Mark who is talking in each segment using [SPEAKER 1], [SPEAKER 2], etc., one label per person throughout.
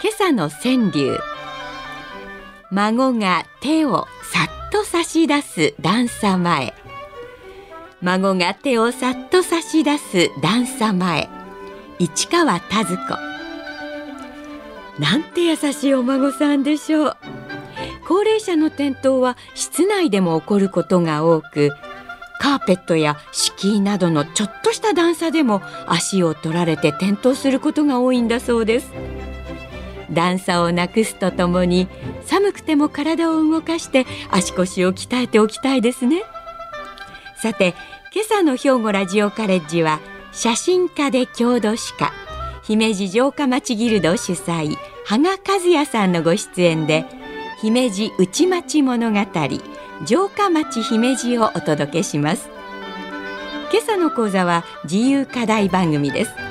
[SPEAKER 1] 今朝の川柳。孫が手をさっと差し出す段差前。孫が手をさっと差し出す段差前。市川田鶴子。なんて優しいお孫さんでしょう。高齢者の転倒は室内でも起こることが多くカーペットや敷居などのちょっとした段差でも足を取られて転倒することが多いんだそうです。段差をなくすとともに寒くても体を動かして足腰を鍛えておきたいですね。さて今朝の兵庫ラジオカレッジは写真家で郷土史家姫路城下町ギルド主催羽賀和也さんのご出演で姫路内町物語城下町姫路をお届けします。今朝の講座は自由課題番組です。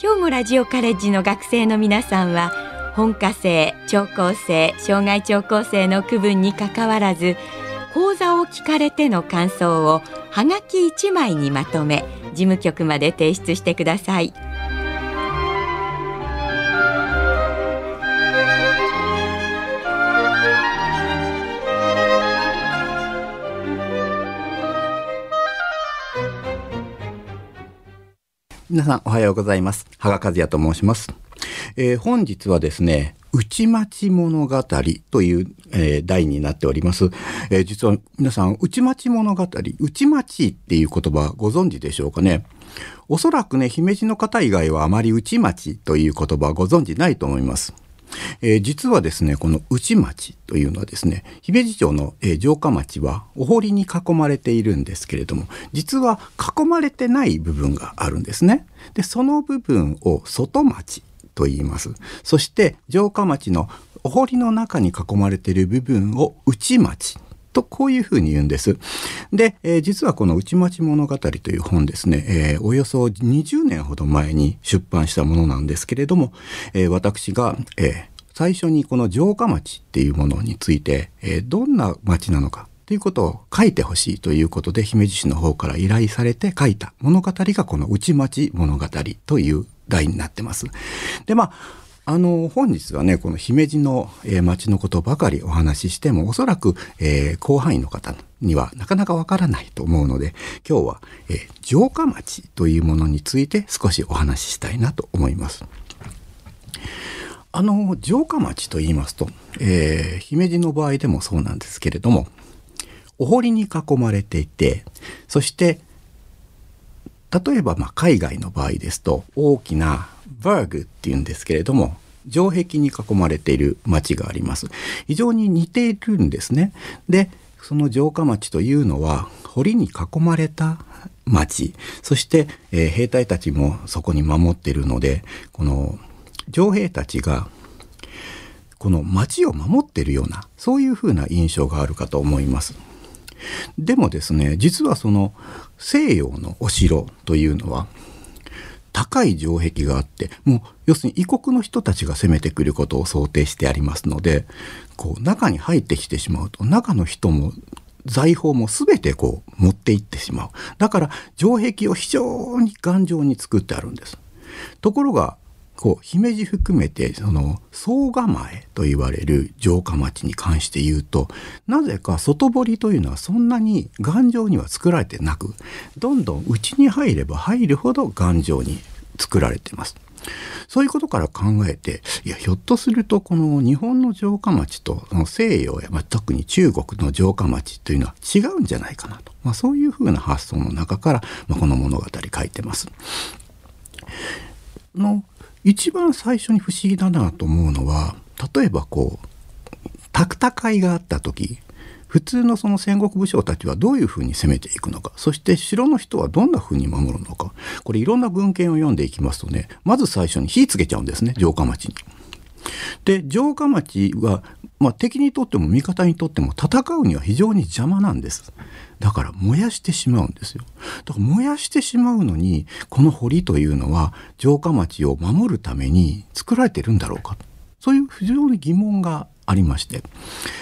[SPEAKER 1] 兵庫ラジオカレッジの学生の皆さんは本科生聴講生障害聴講生の区分にかかわらず講座を聞かれての感想をはがき1枚にまとめ事務局まで提出してください。
[SPEAKER 2] 皆さんおはようございます。羽賀和也と申します。えー本日はですね、内町物語という、えー題になっております。えー実は皆さん、内町物語、内町っていう言葉ご存知でしょうかね？おそらくね、姫路の方以外はあまり内町という言葉ご存知ないと思います。えー実はですね、この内町というのはですね、姫路城の、えー城下町はお堀に囲まれているんですけれども、実は囲まれてない部分があるんですね。で、その部分を外町と言います。そして城下町のお堀の中に囲まれている部分を内町とこういうふうに言うんです。で、えー実はこの内町物語という本ですね、えーおよそ20年ほど前に出版したものなんですけれども、えー私が、え最初にこの城下町っていうものについて、えどんな町なのかということを書いてほしいということで姫路市の方から依頼されて書いた物語がこの内町物語という題になってます。で、まあ、あの、本日はね、この姫路の、えー町のことばかりお話ししても、おそらく、えー広範囲の方にはなかなかわからないと思うので、今日は、えー城下町というものについて少しお話ししたいなと思います。あの、城下町と言いますと、えー姫路の場合でもそうなんですけれども、お堀に囲まれていて、そして、例えばまあ海外の場合ですと大きなバーグっていうんですけれども城壁に囲まれている町があります。非常に似ているんですね。でその城下町というのは堀に囲まれた町。そして、えー兵隊たちもそこに守っているのでこの城兵たちがこの町を守ってるようなそういうふうな印象があるかと思います。でもですね実はその西洋のお城というのは高い城壁があってもう要するに異国の人たちが攻めてくることを想定してありますのでこう中に入ってきてしまうと中の人も財宝も全てこう持っていってしまう。だから城壁を非常に頑丈に作ってあるんです。ところがこう姫路含めてその総構えと言われる城下町に関して言うとなぜか外堀というのはそんなに頑丈には作られてなくどんどん内に入れば入るほど頑丈に作られてます。そういうことから考えていやひょっとするとこの日本の城下町とその西洋や、まあ、特に中国の城下町というのは違うんじゃないかなと、まあ、そういうふうな発想の中から、まあ、この物語書いてます。の一番最初に不思議だなと思うのは例えばこう戦いがあった時普通のその戦国武将たちはどういうふうに攻めていくのかそして城の人はどんなふうに守るのかこれいろんな文献を読んでいきますとねまず最初に火つけちゃうんですね城下町に。で城下町は、まあ、敵にとっても味方にとっても戦うには非常に邪魔なんです。だから燃やしてしまうんですよ。だから燃やしてしまうのにこの堀というのは城下町を守るために作られてるんだろうか。そういう非常に疑問がありまして、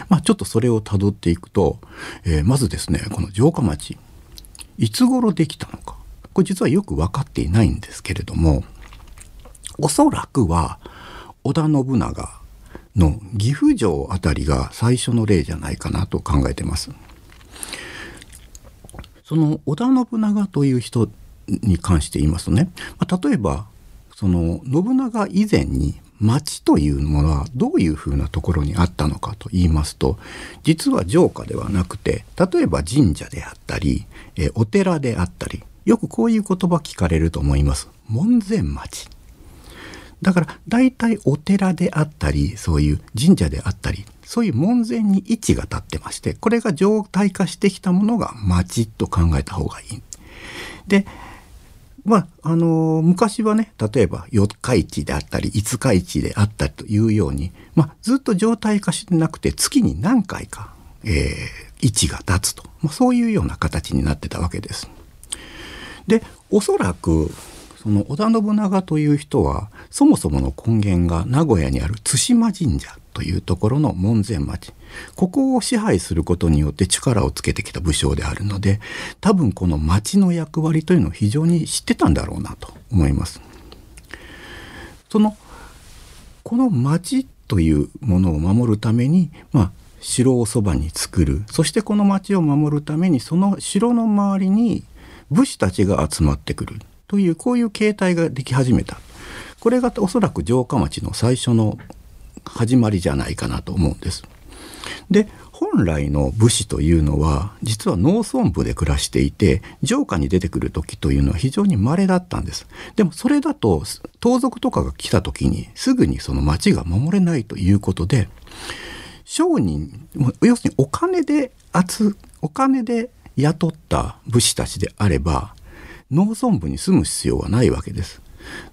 [SPEAKER 2] まあ、ちょっとそれをたどっていくと、えー、まずですねこの城下町いつ頃できたのか。これ実はよく分かっていないんですけれどもおそらくは織田信長の岐阜城あたりが最初の例じゃないかなと考えてます。その織田信長という人に関して言いますとね、まあ、例えばその信長以前に町というものはどういうふうなところにあったのかと言いますと実は城下ではなくて例えば神社であったり、えお寺であったりよくこういう言葉聞かれると思います門前町だから大体お寺であったりそういう神社であったりそういう門前に位置が立ってましてこれが状態化してきたものが町と考えた方がいい。でまああのー、昔はね例えば四日市であったり五日市であったりというように、まあ、ずっと状態化してなくて月に何回か、えー、位置が立つと、まあ、そういうような形になってたわけです。でおそらくその織田信長という人はそもそもの根源が名古屋にある対馬神社というところの門前町。ここを支配することによって力をつけてきた武将であるので多分この町の役割というのを非常に知ってたんだろうなと思います。そのこの町というものを守るために、まあ、城をそばに作る。そしてこの町を守るためにその城の周りに武士たちが集まってくる。というこういう形態ができ始めたこれがおそらく城下町の最初の始まりじゃないかなと思うんです。で本来の武士というのは実は農村部で暮らしていて城下に出てくる時というのは非常に稀だったんですでもそれだと盗賊とかが来た時にすぐにその町が守れないということで商人要するにお金で集お金で雇った武士たちであれば農村部に住む必要はないわけです。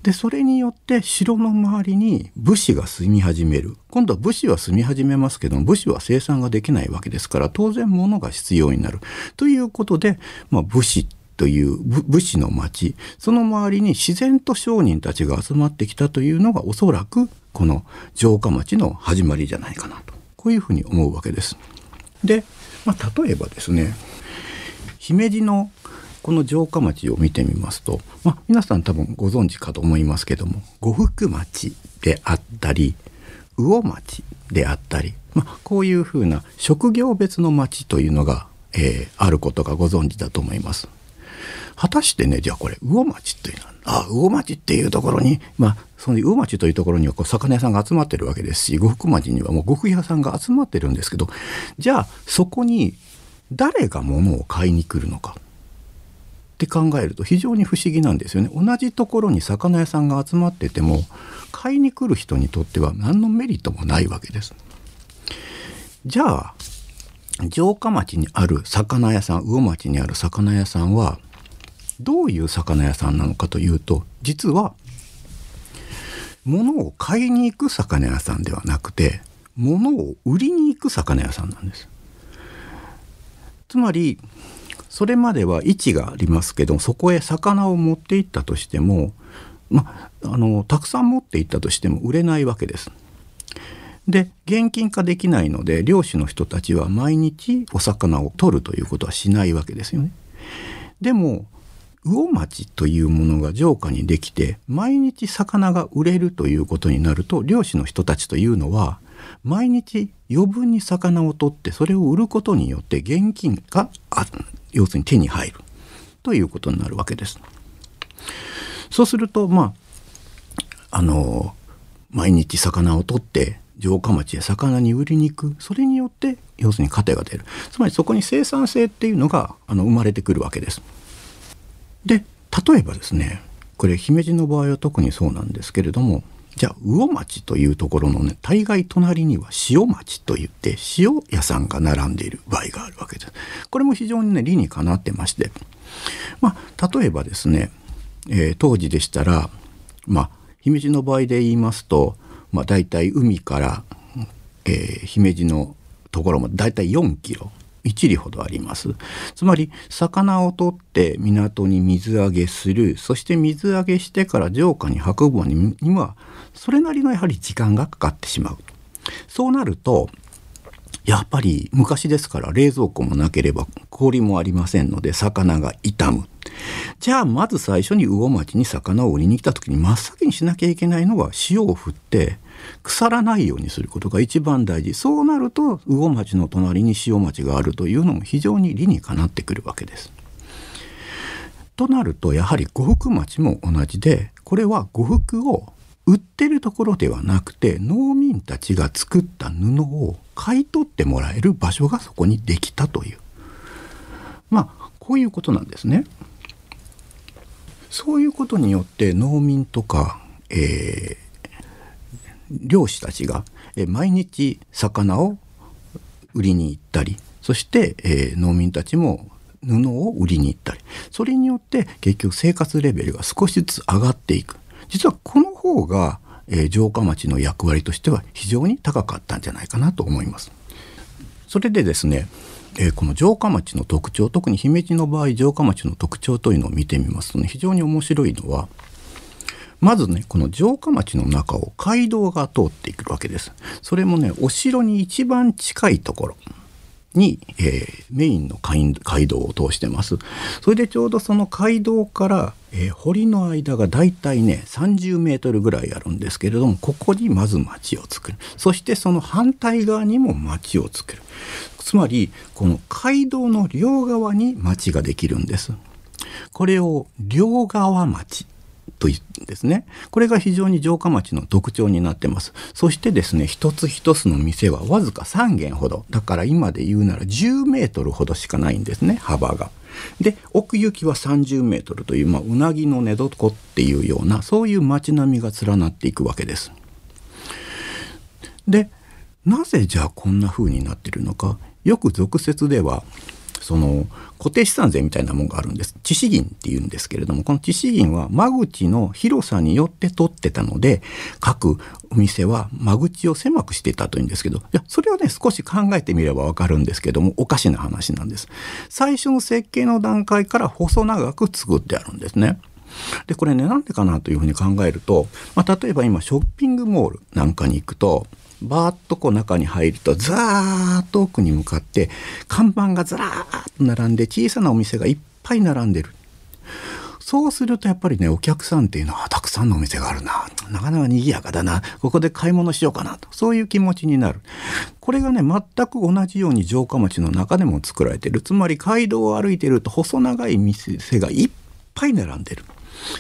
[SPEAKER 2] でそれによって城の周りに武士が住み始める今度は武士は住み始めますけども武士は生産ができないわけですから当然物が必要になるということで、まあ、武士という武士の町その周りに自然と商人たちが集まってきたというのがおそらくこの城下町の始まりじゃないかなとこういうふうに思うわけです。で、まあ、例えばですね姫路のこの城下町を見てみますと、まあ、皆さん多分ご存知かと思いますけども呉服町であったり魚町であったり、まあ、こういうふうな職業別の町というのが、えー、あることがご存知だと思います。果たしてねじゃあこれ魚町っていうのはあ魚町っていうところにまあその魚町というところにはこう魚屋さんが集まってるわけですし呉服町にはもう呉服屋さんが集まってるんですけどじゃあそこに誰が物を買いに来るのかって考えると非常に不思議なんですよね。同じところに魚屋さんが集まってても買いに来る人にとっては何のメリットもないわけです。じゃあ城下町にある魚屋さん魚町にある魚屋さんはどういう魚屋さんなのかというと実は物を買いに行く魚屋さんではなくて物を売りに行く魚屋さんなんです。つまりそれまでは位置がありますけどそこへ魚を持っていったとしても、まあのたくさん持っていったとしても売れないわけです。で現金化できないので漁師の人たちは毎日お魚を取るということはしないわけですよね。でも魚町というものが城下にできて毎日魚が売れるということになると漁師の人たちというのは毎日余分に魚を取ってそれを売ることによって現金が要するに手に入るということになるわけです。そうするとまああの毎日魚を取って城下町へ魚に売りに行くそれによって要するに糧が出るつまりそこに生産性っていうのがあの生まれてくるわけです。で例えばですねこれ姫路の場合は特にそうなんですけれどもじゃあ魚町というところのね大概隣には塩町といって塩屋さんが並んでいる場合があるわけです。これも非常にね理にかなってましてまあ例えばですね、えー、当時でしたらまあ姫路の場合で言いますとまあ、大体海から、えー姫路のところまで大体4キロ1里ほどあります。つまり魚を取って港に水揚げする。そして水揚げしてから城下に運ぶにはそれなりのやはり時間がかかってしまう。そうなるとやっぱり昔ですから冷蔵庫もなければ氷もありませんので魚が傷む。じゃあまず最初に魚町に魚を売りに来た時に真っ先にしなきゃいけないのは塩を振って腐らないようにすることが一番大事そうなると魚町の隣に塩町があるというのも非常に理にかなってくるわけです。となるとやはり呉服町も同じでこれは呉服を売ってるところではなくて農民たちが作った布を買い取ってもらえる場所がそこにできたというまあこういうことなんですね。そういうことによって農民とか、えー漁師たちが、え毎日魚を売りに行ったりそして、え農民たちも布を売りに行ったりそれによって結局生活レベルが少しずつ上がっていく実はこの方が、え城下町の役割としては非常に高かったんじゃないかなと思います。それでですね、えこの城下町の特徴特に姫路の場合城下町の特徴というのを見てみますとね非常に面白いのはまずねこの城下町の中を街道が通っていくわけです。それもねお城に一番近いところに、えーメインの街街道を通してます。それでちょうどその街道から、えー堀の間がだいたいね30メートルぐらいあるんですけれどもここにまず町を作るそしてその反対側にも町を作るつまりこの街道の両側に町ができるんです。これを両側町と言うんですね。これが非常に城下町の特徴になってます。そしてですね、一つ一つの店はわずか3軒ほど。だから今で言うなら10メートルほどしかないんですね、幅が。で、奥行きは30メートルという、まあ、うなぎの寝床っていうような、そういう街並みが連なっていくわけです。でなぜじゃあこんな風になってるのかよく俗説ではその固定資産税みたいなものがあるんです。致死銀っていうんですけれどもこの致死銀は間口の広さによって取ってたので各お店は間口を狭くしてたというんですけどいやそれはね少し考えてみればわかるんですけどもおかしな話なんです。最初の設計の段階から細長く作ってあるんですね。でこれねなんでかなというふうに考えると、まあ、例えば今ショッピングモールなんかに行くとバーッとこう中に入るとザーッと奥に向かって看板がずらーっと並んで小さなお店がいっぱい並んでる。そうするとやっぱりねお客さんっていうのはたくさんのお店があるな。なかなか賑やかだな。ここで買い物しようかなと。そういう気持ちになる。これがね全く同じように城下町の中でも作られてる。つまり街道を歩いてると細長い店がいっぱい並んでる。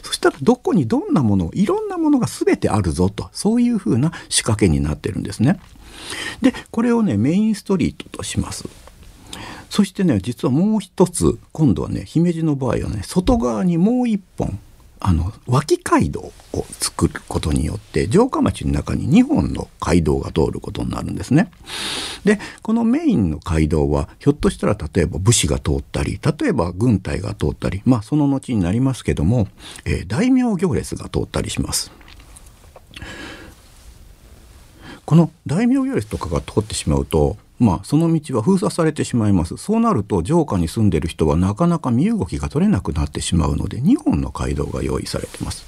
[SPEAKER 2] そしたらどこにどんなものいろんなものが全てあるぞとそういうふうな仕掛けになってるんですね。でこれをねメインストリートとします。そしてね実はもう一つ今度はね姫路の場合はね外側にもう一本あの脇街道を作ることによって城下町の中に2本の街道が通ることになるんですね。でこのメインの街道はひょっとしたら例えば武士が通ったり例えば軍隊が通ったりまあその後になりますけども、えー大名行列が通ったりします。この大名行列とかが通ってしまうとまあその道は封鎖されてしまいます。そうなると城下に住んでる人はなかなか身動きが取れなくなってしまうので2本の街道が用意されてます。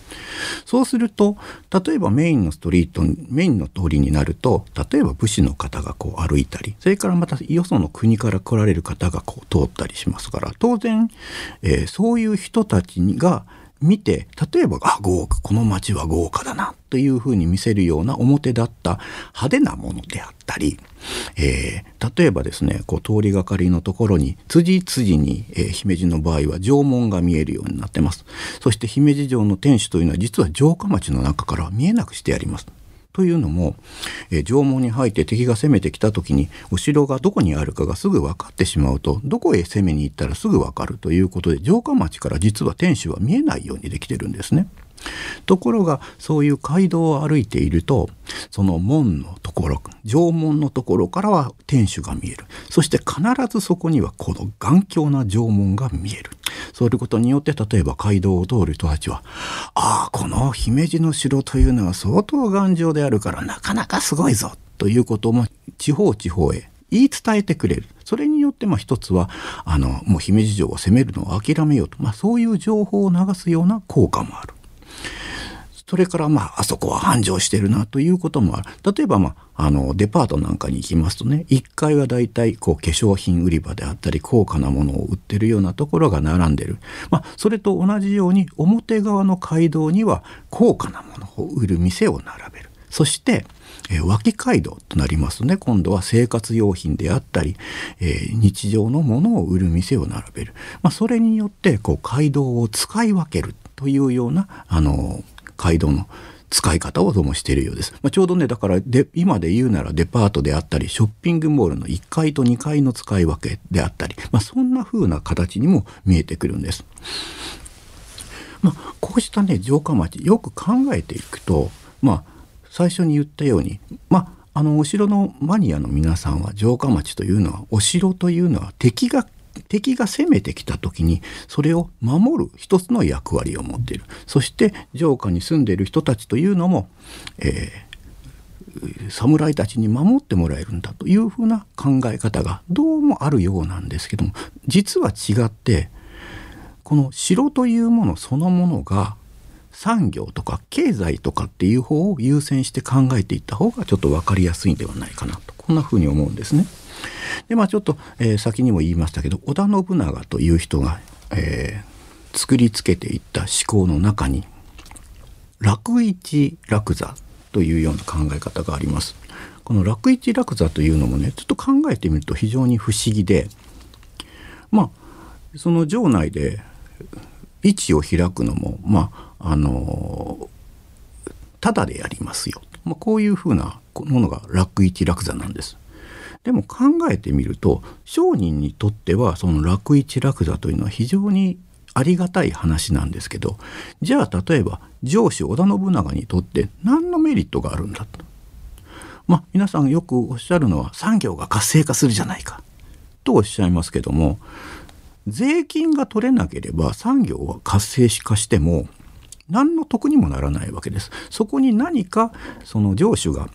[SPEAKER 2] そうすると例えばメインのストリートメインの通りになると例えば武士の方がこう歩いたりそれからまたよその国から来られる方がこう通ったりしますから当然、えーそういう人たちが見て例えばあ豪華この街は豪華だなというふうに見せるような表だった派手なものであったり、えー例えばですねこう通りがかりのところに辻々に、えー姫路の場合は城門が見えるようになってます。そして姫路城の天守というのは実は城下町の中からは見えなくしてあります。というのも、えー城門に入って敵が攻めてきた時に後ろがどこにあるかがすぐ分かってしまうとどこへ攻めに行ったらすぐ分かるということで城下町から実は天守は見えないようにできてるんですね。ところがそういう街道を歩いているとその門のところ城門のところからは天守が見える。そして必ずそこにはこの頑強な城門が見える。そういうことによって例えば街道を通る人たちはああこの姫路の城というのは相当頑丈であるからなかなかすごいぞということも地方地方へ言い伝えてくれる。それによってまあ一つはあのもう姫路城を攻めるのを諦めようと、まあ、そういう情報を流すような効果もある。それからまああそこは繁盛してるなということもある。例えばまああのデパートなんかに行きますとね1階はだいたいこう化粧品売り場であったり高価なものを売ってるようなところが並んでる、まあ、それと同じように表側の街道には高価なものを売る店を並べる。そしてえ、脇街道となりますとね今度は生活用品であったり、えー、日常のものを売る店を並べる、まあ、それによってこう街道を使い分ける。というようなあの街道の使い方をどうもしているようです。まあ、ちょうどねだからで今で言うならデパートであったりショッピングモールの1階と2階の使い分けであったり、まあ、そんな風な形にも見えてくるんです。まあ、こうしたね城下町よく考えていくとまあ最初に言ったようにまああのお城のマニアの皆さんは城下町というのはお城というのは敵が敵が攻めてきた時にそれを守る一つの役割を持っているそして城下に住んでいる人たちというのも、えー、侍たちに守ってもらえるんだというふうな考え方がどうもあるようなんですけども実は違ってこの城というものそのものが産業とか経済とかっていう方を優先して考えていった方がちょっと分かりやすいんではないかなとこんなふうに思うんですね。でまあちょっと、えー、先にも言いましたけど織田信長という人が、えー、作りつけていった思考の中に楽一楽座というような考え方があります。この楽一楽座というのもねちょっと考えてみると非常に不思議でまあその城内で位置を開くのもまああのただでやりますよ、まあ、こういうふうなものが楽一楽座なんです。でも考えてみると商人にとってはその楽一楽座というのは非常にありがたい話なんですけどじゃあ例えば上司織田信長にとって何のメリットがあるんだと。まあ皆さんよくおっしゃるのは産業が活性化するじゃないかとおっしゃいますけども税金が取れなければ産業は活性化しても何の得にもならないわけです。そこに何かその上司が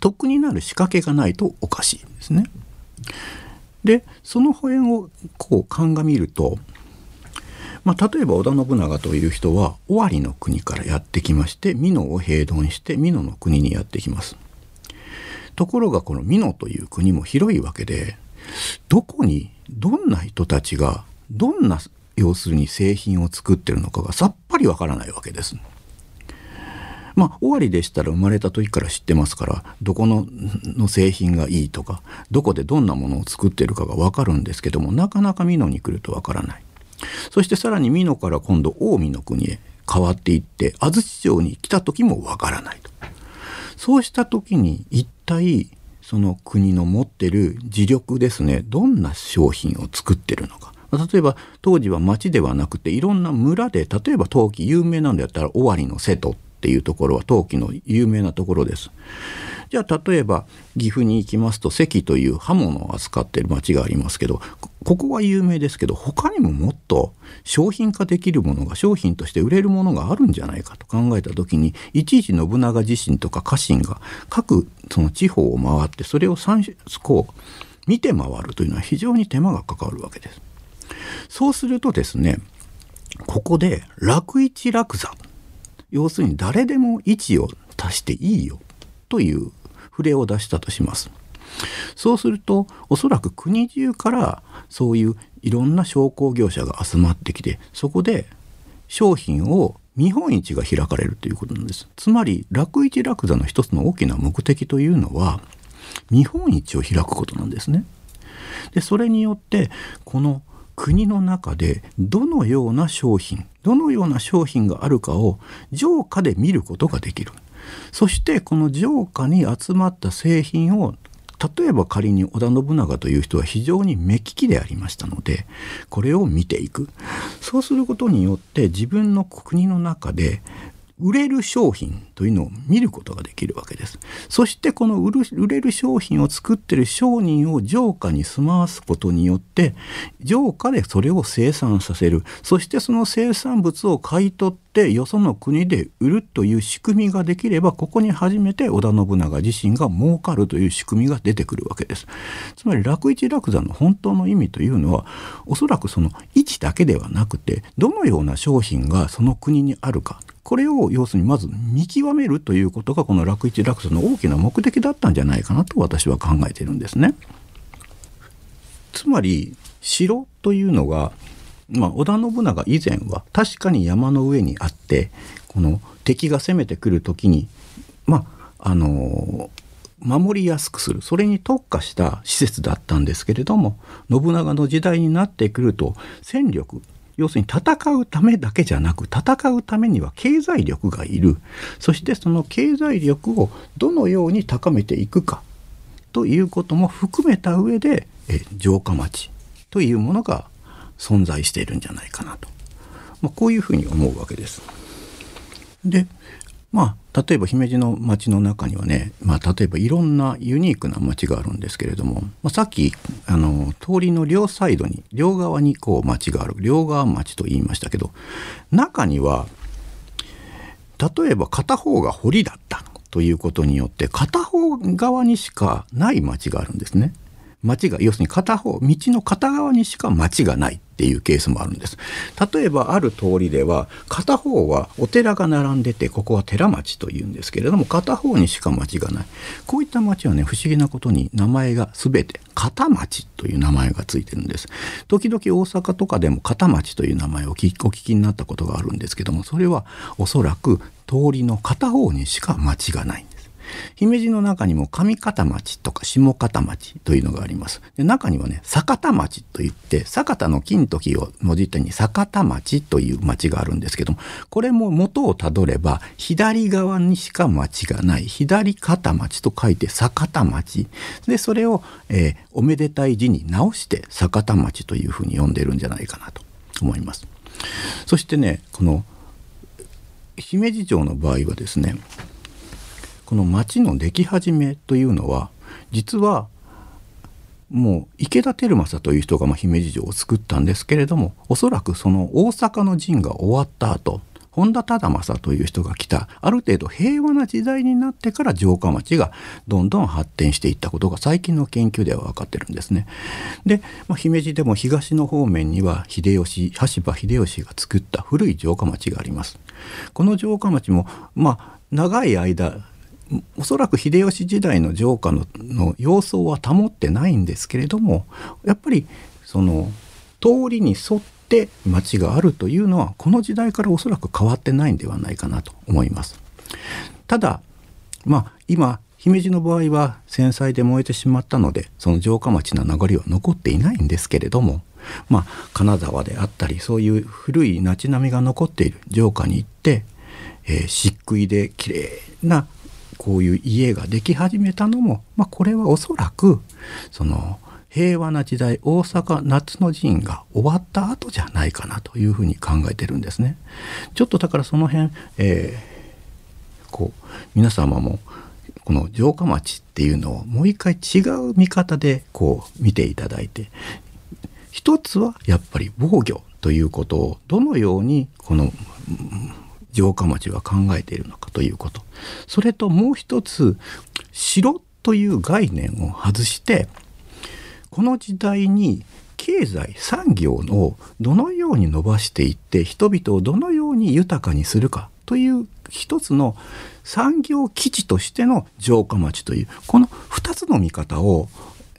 [SPEAKER 2] 得になる仕掛けがないとおかしいんですね。でその辺をこう鑑みると、まあ、例えば織田信長という人は尾張の国からやってきまして美濃を平頓して美濃の国にやってきます。ところがこの美濃という国も広いわけでどこにどんな人たちがどんな要するに製品を作ってるのかがさっぱりわからないわけです。まあ、尾張でしたら生まれた時から知ってますからどこのの製品がいいとかどこでどんなものを作ってるかが分かるんですけどもなかなか美濃に来ると分からない。そしてさらに美濃から今度近江の国へ変わっていって安土城に来た時も分からないと。そうした時に一体その国の持ってる磁力ですねどんな商品を作ってるのか。例えば当時は町ではなくていろんな村で例えば陶器有名なんだったら尾張の瀬戸っていうところは陶器の有名なところです。じゃあ例えば岐阜に行きますと関という刃物を扱っている町がありますけどここは有名ですけど他にももっと商品化できるものが商品として売れるものがあるんじゃないかと考えた時にいちいち信長自身とか家臣が各その地方を回ってそれをこう見て回るというのは非常に手間がかかるわけです。そうするとですねここで楽一楽座要するに誰でも位置を足していいよという触れを出したとします。そうするとおそらく国中からそういういろんな商工業者が集まってきてそこで商品を見本市が開かれるということなんです。つまり楽一楽座の一つの大きな目的というのは見本市を開くことなんですね。でそれによってこの国の中でどのような商品どのような商品があるかを城下で見ることができる。そしてこの城下に集まった製品を例えば仮に織田信長という人は非常に目利きでありましたのでこれを見ていく。そうすることによって自分の国の中で売れる商品というのを見ることができるわけです。そしてこの売る売れる商品を作ってる商人を城下に住まわすことによって城下でそれを生産させる。そしてその生産物を買い取ってよその国で売るという仕組みができればここに初めて織田信長自身が儲かるという仕組みが出てくるわけです。つまり楽一楽座の本当の意味というのはおそらくその位置だけではなくてどのような商品がその国にあるか。これを要するにまず見極めるということがこの楽一楽座の大きな目的だったんじゃないかなと私は考えているんですね。つまり城というのが、まあ、織田信長以前は確かに山の上にあってこの敵が攻めてくる時にまああの守りやすくするそれに特化した施設だったんですけれども信長の時代になってくると戦力要するに戦うためだけじゃなく戦うためには経済力がいる。そしてその経済力をどのように高めていくか。ということも含めた上でえ城下町。というものが存在しているんじゃないかなと、まあ、こういうふうに思うわけです。でまあ例えば姫路の町の中にはね、まあ、例えばいろんなユニークな町があるんですけれども、まあ、さっきあの通りの両サイドに両側にこう町がある両側町と言いましたけど中には例えば片方が堀だったということによって片方側にしかない町があるんですね。町が要するに片方道の片側にしか町がないっていうケースもあるんです。例えばある通りでは片方はお寺が並んでてここは寺町というんですけれども片方にしか町がない。こういった町はね不思議なことに名前が全て片町という名前がついてるんです。時々大阪とかでも片町という名前をお聞きになったことがあるんですけどもそれはおそらく通りの片方にしか町がない。姫路の中にも上方町とか下方町というのがあります。で中にはね、酒田町といって、酒田の金時をもじったに酒田町という町があるんですけども、これも元をたどれば、左側にしか町がない、左方町と書いて酒田町。で、それを、えー、おめでたい字に直して酒田町というふうに呼んでるんじゃないかなと思います。そしてね、この姫路城の場合はですね、この町の出来始めというのは実はもう池田輝政という人がま姫路城を作ったんですけれどもおそらくその大阪の陣が終わった後本田忠政という人が来たある程度平和な時代になってから城下町がどんどん発展していったことが最近の研究では分かってるんですね。で、まあ、姫路でも東の方面には秀吉羽柴秀吉が作った古い城下町があります。この城下町もまあ長い間おそらく秀吉時代の城下のの様相は保ってないんですけれどもやっぱりその通りに沿って町があるというのはこの時代からおそらく変わってないんではないかなと思います。ただまあ今姫路の場合は戦災で燃えてしまったのでその城下町の名残は残っていないんですけれどもまあ金沢であったりそういう古い町並みが残っている城下に行って、えー、漆喰で綺麗なこういう家ができ始めたのも、まあ、これはおそらくその平和な時代大阪夏の陣が終わった後じゃないかなというふうに考えてるんですね。ちょっとだからその辺、えー、こう皆様もこの城下町っていうのをもう一回違う見方でこう見ていただいて一つはやっぱり防御ということをどのようにこの城下町は考えているのかということ。それともう一つ城という概念を外してこの時代に経済産業をどのように伸ばしていって人々をどのように豊かにするかという一つの産業基地としての城下町というこの2つの見方を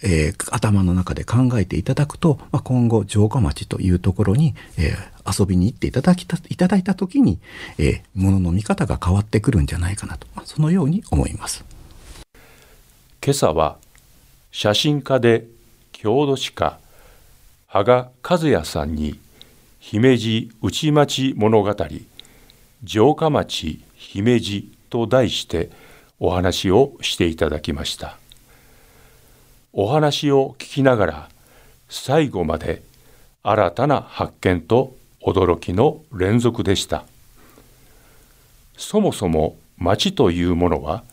[SPEAKER 2] えー、頭の中で考えていただくと、まあ、今後城下町というところに、えー、遊びに行っていただきたいただいた時に、えー、物の見方が変わってくるんじゃないかなと、まあ、そのように思います
[SPEAKER 3] 今朝は写真家で郷土史家羽賀和也さんに姫路内町物語城下町姫路と題してお話をしていただきました。お話を聞きながら最後まで新たな発見と驚きの連続でした。そもそも町というものは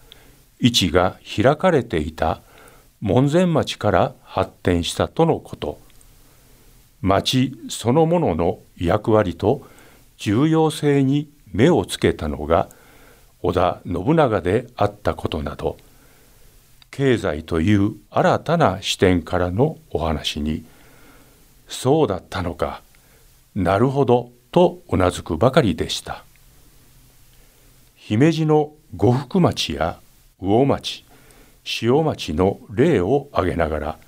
[SPEAKER 3] 位置が開かれていた門前町から発展したとのこと。町そのものの役割と重要性に目をつけたのが織田信長であったことなど。経済という新たな視点からのお話にそうだったのかなるほどとうなずくばかりでした。姫路の呉服町や魚町塩町の例を挙げながら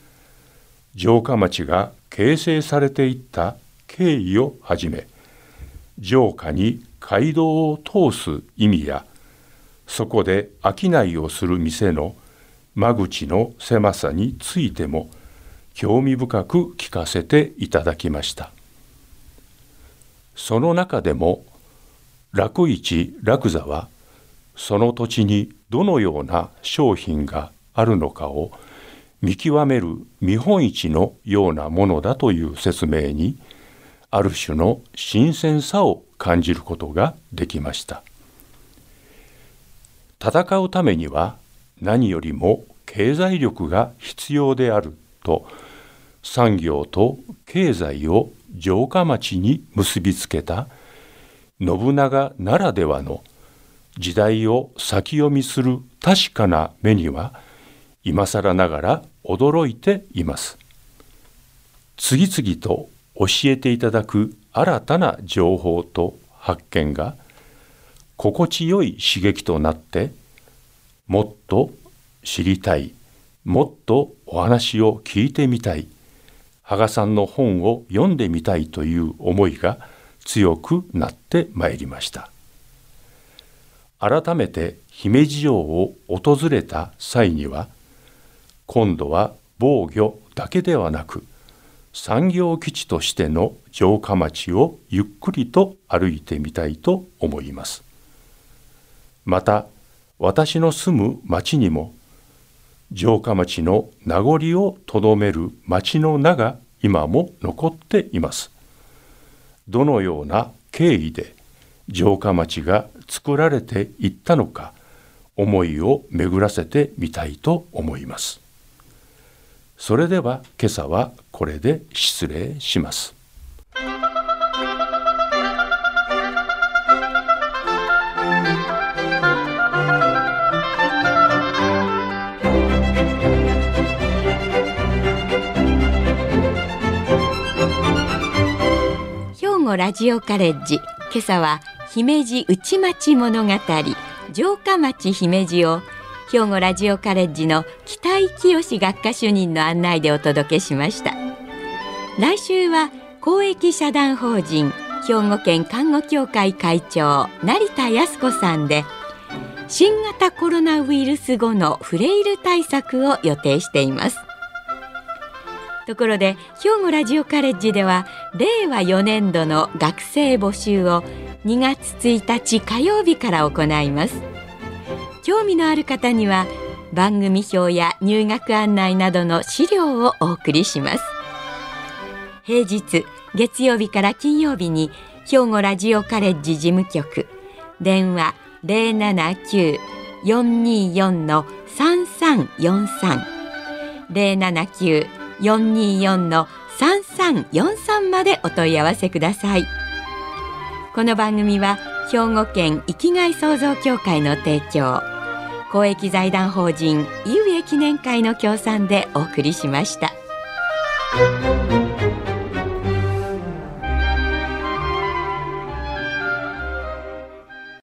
[SPEAKER 3] 城下町が形成されていった経緯をはじめ城下に街道を通す意味やそこで商いをする店の間口の狭さについても興味深く聞かせていただきました。その中でも楽市楽座はその土地にどのような商品があるのかを見極める見本市のようなものだという説明にある種の新鮮さを感じることができました。戦うためには何よりも経済力が必要であると産業と経済を城下町に結びつけた信長ならではの時代を先読みする確かな目には今更ながら驚いています。次々と教えていただく新たな情報と発見が心地よい刺激となってもっと知りたい。もっとお話を聞いてみたい。羽賀さんの本を読んでみたいという思いが強くなってまいりました。改めて姫路城を訪れた際には今度は防御だけではなく産業基地としての城下町をゆっくりと歩いてみたいと思います。また私の住む町にも城下町の名残をとどめる町の名が今も残っています。どのような経緯で城下町が作られていったのか思いを巡らせてみたいと思います。それでは今朝はこれで失礼します。
[SPEAKER 1] 兵庫ラジオカレッジ。今朝は姫路内町物語。城下町姫路を兵庫ラジオカレッジの北井清学科主任の案内でお届けしました。来週は公益社団法人兵庫県看護協会会長成田康子さんで新型コロナウイルス後のフレイル対策を予定しています。ところで兵庫ラジオカレッジでは令和4年度の学生募集を2月1日火曜日から行います。興味のある方には番組表や入学案内などの資料をお送りします。平日月曜日から金曜日に兵庫ラジオカレッジ事務局電話079-424-3343 079 4243までお問い合わせくださいこの番組は兵庫県生きがい創造協会の提供公益財団法人井植記念会の協賛でお送りしました。